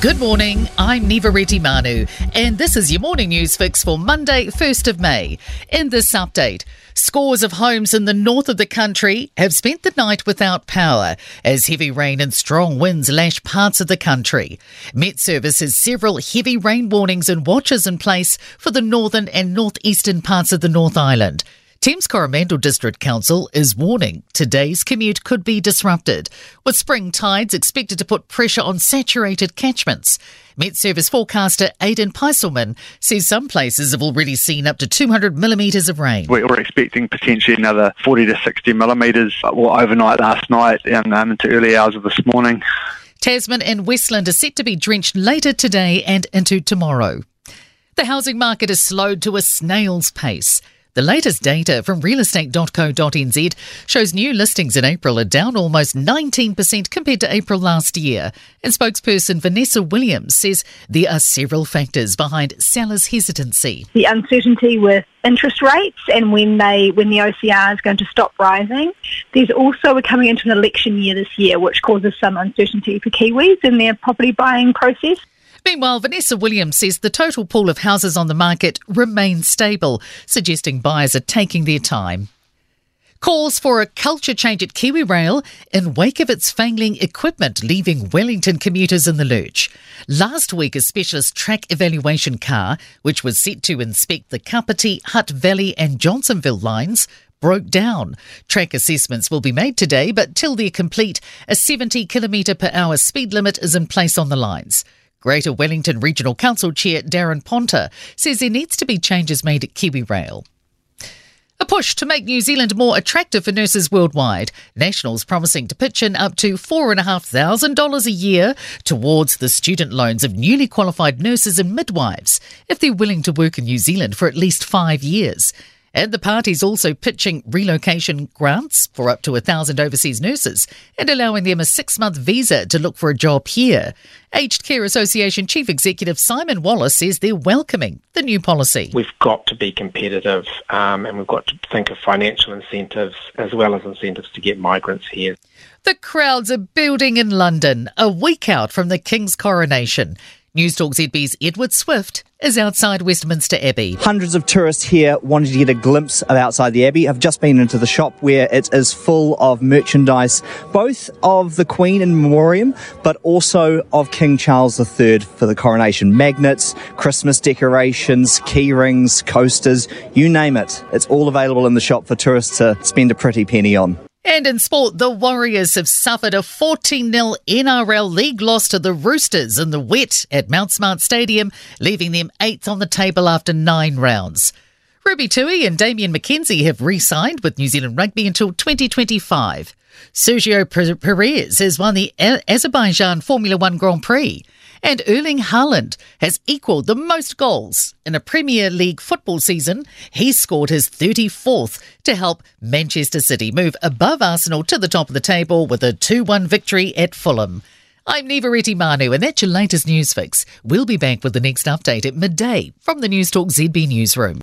Good morning, I'm Niva Retimanu, and this is your morning news fix for Monday, 1st of May. In this update, scores of homes in the north of the country have spent the night without power as heavy rain and strong winds lash parts of the country. Met Service has several heavy rain warnings and watches in place for the northern and northeastern parts of the North Island. Thames Coromandel District Council is warning today's commute could be disrupted, with spring tides expected to put pressure on saturated catchments. Met Service forecaster Aidan Pyselman says some places have already seen up to 200 millimetres of rain. We're expecting potentially another 40 to 60 millimetres well, overnight last night and um, into early hours of this morning. Tasman and Westland are set to be drenched later today and into tomorrow. The housing market has slowed to a snail's pace. The latest data from realestate.co.nz shows new listings in April are down almost 19% compared to April last year. And spokesperson Vanessa Williams says there are several factors behind sellers' hesitancy. The uncertainty with interest rates and when they when the OCR is going to stop rising. There's also we're coming into an election year this year, which causes some uncertainty for Kiwis in their property buying process. Meanwhile, Vanessa Williams says the total pool of houses on the market remains stable, suggesting buyers are taking their time. Calls for a culture change at KiwiRail in wake of its failing equipment leaving Wellington commuters in the lurch. Last week, a specialist track evaluation car, which was set to inspect the Kapiti, Hutt Valley and Johnsonville lines, broke down. Track assessments will be made today, but till they're complete, a 70 km per hour speed limit is in place on the lines. Greater Wellington Regional Council Chair Daran Ponter says there needs to be changes made at KiwiRail. A push to make New Zealand more attractive for nurses worldwide. Nationals promising to pitch in up to $4,500 a year towards the student loans of newly qualified nurses and midwives if they're willing to work in New Zealand for at least five years. And the party's also pitching relocation grants for up to a thousand overseas nurses and allowing them a six month visa to look for a job here. Aged Care Association Chief Executive Simon Wallace says they're welcoming the new policy. We've got to be competitive um, and we've got to think of financial incentives as well as incentives to get migrants here. The crowds are building in London a week out from the King's coronation. Newstalk ZB's Edward Swift is outside Westminster Abbey. Hundreds of tourists here wanting to get a glimpse of outside the Abbey. I've just been into the shop where it is full of merchandise, both of the Queen in memoriam, but also of King Charles III for the coronation. Magnets, Christmas decorations, key rings, coasters, you name it. It's all available in the shop for tourists to spend a pretty penny on. And in sport, the Warriors have suffered a 14 0 NRL League loss to the Roosters in the wet at Mount Smart Stadium, leaving them eighth on the table after nine rounds. Ruby Tui and Damian McKenzie have re signed with New Zealand Rugby until 2025. Sergio Perez has won the Azerbaijan Formula One Grand Prix. And Erling Haaland has equalled the most goals in a Premier League football season. He scored his 34th to help Manchester City move above Arsenal to the top of the table with a 2 1 victory at Fulham. I'm Niva Retimanu, and that's your latest news fix. We'll be back with the next update at midday from the Newstalk ZB Newsroom.